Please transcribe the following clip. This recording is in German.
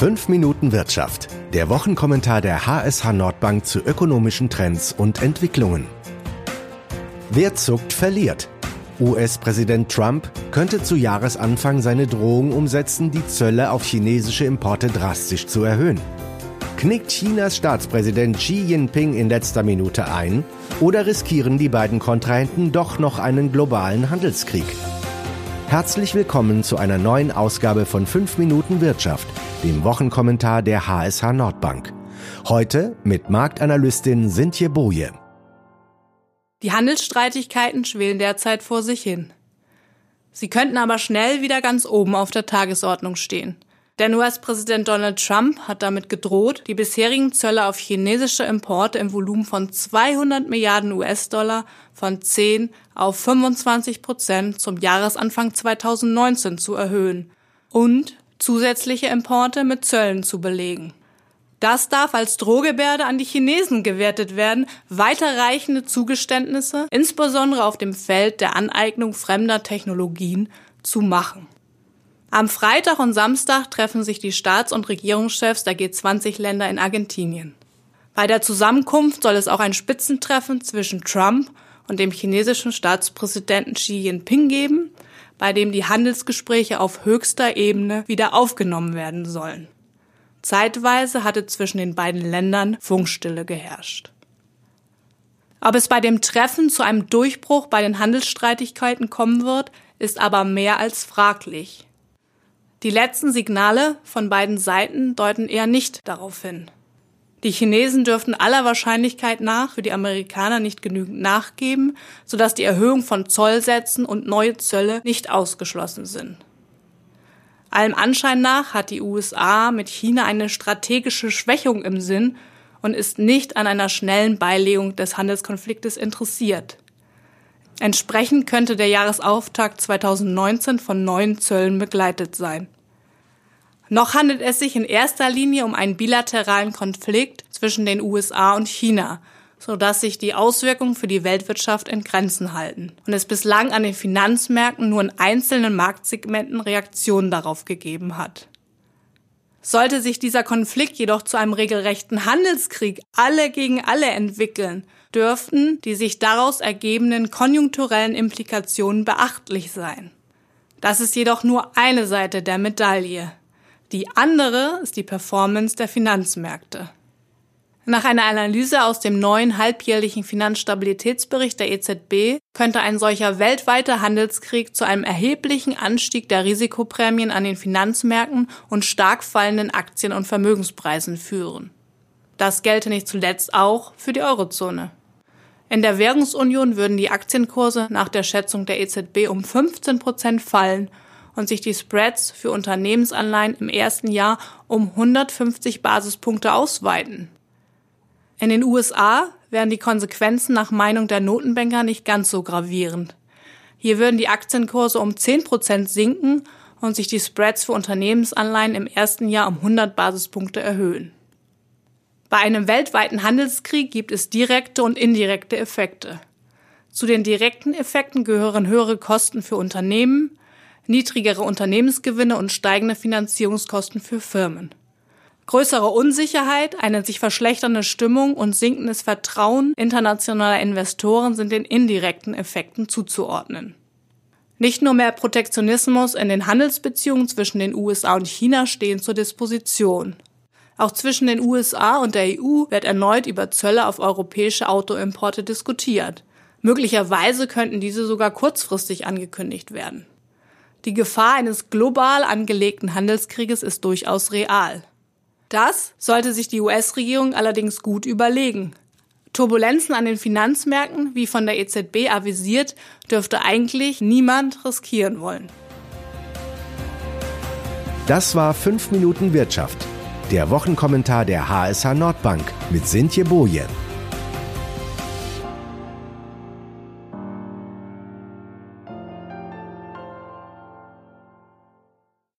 5 Minuten Wirtschaft. Der Wochenkommentar der HSH Nordbank zu ökonomischen Trends und Entwicklungen. Wer zuckt, verliert. US-Präsident Trump könnte zu Jahresanfang seine Drohung umsetzen, die Zölle auf chinesische Importe drastisch zu erhöhen. Knickt Chinas Staatspräsident Xi Jinping in letzter Minute ein oder riskieren die beiden Kontrahenten doch noch einen globalen Handelskrieg? Herzlich willkommen zu einer neuen Ausgabe von 5 Minuten Wirtschaft, dem Wochenkommentar der HSH Nordbank. Heute mit Marktanalystin Sintje Boje. Die Handelsstreitigkeiten schwelen derzeit vor sich hin. Sie könnten aber schnell wieder ganz oben auf der Tagesordnung stehen. Denn US-Präsident Donald Trump hat damit gedroht, die bisherigen Zölle auf chinesische Importe im Volumen von 200 Milliarden US-Dollar von 10 auf 25 Prozent zum Jahresanfang 2019 zu erhöhen und zusätzliche Importe mit Zöllen zu belegen. Das darf als Drohgebärde an die Chinesen gewertet werden, weiterreichende Zugeständnisse, insbesondere auf dem Feld der Aneignung fremder Technologien, zu machen. Am Freitag und Samstag treffen sich die Staats- und Regierungschefs der G20-Länder in Argentinien. Bei der Zusammenkunft soll es auch ein Spitzentreffen zwischen Trump und dem chinesischen Staatspräsidenten Xi Jinping geben, bei dem die Handelsgespräche auf höchster Ebene wieder aufgenommen werden sollen. Zeitweise hatte zwischen den beiden Ländern Funkstille geherrscht. Ob es bei dem Treffen zu einem Durchbruch bei den Handelsstreitigkeiten kommen wird, ist aber mehr als fraglich. Die letzten Signale von beiden Seiten deuten eher nicht darauf hin. Die Chinesen dürften aller Wahrscheinlichkeit nach für die Amerikaner nicht genügend nachgeben, sodass die Erhöhung von Zollsätzen und neue Zölle nicht ausgeschlossen sind. Allem Anschein nach hat die USA mit China eine strategische Schwächung im Sinn und ist nicht an einer schnellen Beilegung des Handelskonfliktes interessiert. Entsprechend könnte der Jahresauftakt 2019 von neuen Zöllen begleitet sein. Noch handelt es sich in erster Linie um einen bilateralen Konflikt zwischen den USA und China, sodass sich die Auswirkungen für die Weltwirtschaft in Grenzen halten und es bislang an den Finanzmärkten nur in einzelnen Marktsegmenten Reaktionen darauf gegeben hat. Sollte sich dieser Konflikt jedoch zu einem regelrechten Handelskrieg alle gegen alle entwickeln, dürften die sich daraus ergebenden konjunkturellen Implikationen beachtlich sein. Das ist jedoch nur eine Seite der Medaille. Die andere ist die Performance der Finanzmärkte. Nach einer Analyse aus dem neuen halbjährlichen Finanzstabilitätsbericht der EZB könnte ein solcher weltweiter Handelskrieg zu einem erheblichen Anstieg der Risikoprämien an den Finanzmärkten und stark fallenden Aktien- und Vermögenspreisen führen. Das gelte nicht zuletzt auch für die Eurozone. In der Währungsunion würden die Aktienkurse nach der Schätzung der EZB um 15 Prozent fallen und sich die Spreads für Unternehmensanleihen im ersten Jahr um 150 Basispunkte ausweiten. In den USA wären die Konsequenzen nach Meinung der Notenbanker nicht ganz so gravierend. Hier würden die Aktienkurse um 10 Prozent sinken und sich die Spreads für Unternehmensanleihen im ersten Jahr um 100 Basispunkte erhöhen. Bei einem weltweiten Handelskrieg gibt es direkte und indirekte Effekte. Zu den direkten Effekten gehören höhere Kosten für Unternehmen, niedrigere Unternehmensgewinne und steigende Finanzierungskosten für Firmen. Größere Unsicherheit, eine sich verschlechternde Stimmung und sinkendes Vertrauen internationaler Investoren sind den indirekten Effekten zuzuordnen. Nicht nur mehr Protektionismus in den Handelsbeziehungen zwischen den USA und China stehen zur Disposition. Auch zwischen den USA und der EU wird erneut über Zölle auf europäische Autoimporte diskutiert. Möglicherweise könnten diese sogar kurzfristig angekündigt werden. Die Gefahr eines global angelegten Handelskrieges ist durchaus real. Das sollte sich die US-Regierung allerdings gut überlegen. Turbulenzen an den Finanzmärkten, wie von der EZB avisiert, dürfte eigentlich niemand riskieren wollen. Das war 5 Minuten Wirtschaft der Wochenkommentar der HSH Nordbank mit Sintje Boje.